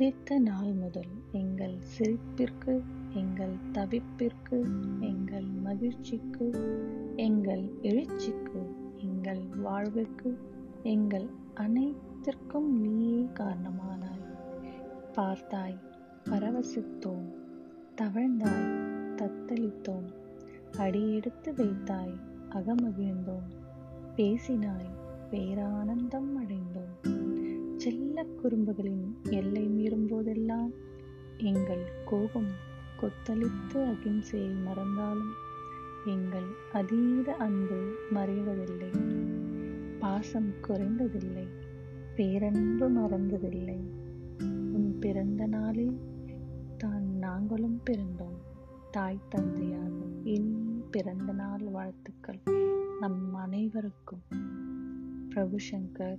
உதித்த நாள் முதல் எங்கள் சிரிப்பிற்கு எங்கள் தவிப்பிற்கு எங்கள் மகிழ்ச்சிக்கு எங்கள் எழுச்சிக்கு எங்கள் வாழ்விற்கு எங்கள் அனைத்திற்கும் நீயே காரணமானாய். பார்த்தாய் பரவசித்தோம் தவழ்ந்தாய் தத்தளித்தோம் அடியெடுத்து வைத்தாய் அகமகிழ்ந்தோம் பேசினாய் பேரானந்தம் அடைந்தோம். செல்ல குறும்புகளின் எல்லை எங்கள் கோபம் கொத்தளித்து அகிம்சையை மறந்தாலும் எங்கள் அதீத அன்பு மறைவதில்லை. பாசம் குறைந்ததில்லை. பேரன்பு மறந்ததில்லை. உன் பிறந்த நாளில் தான் நாங்களும் பிறந்தோம். தாய் தந்தையாக என் பிறந்த நாள் வாழ்த்துக்கள். நம் அனைவருக்கும். பிரபு சங்கர்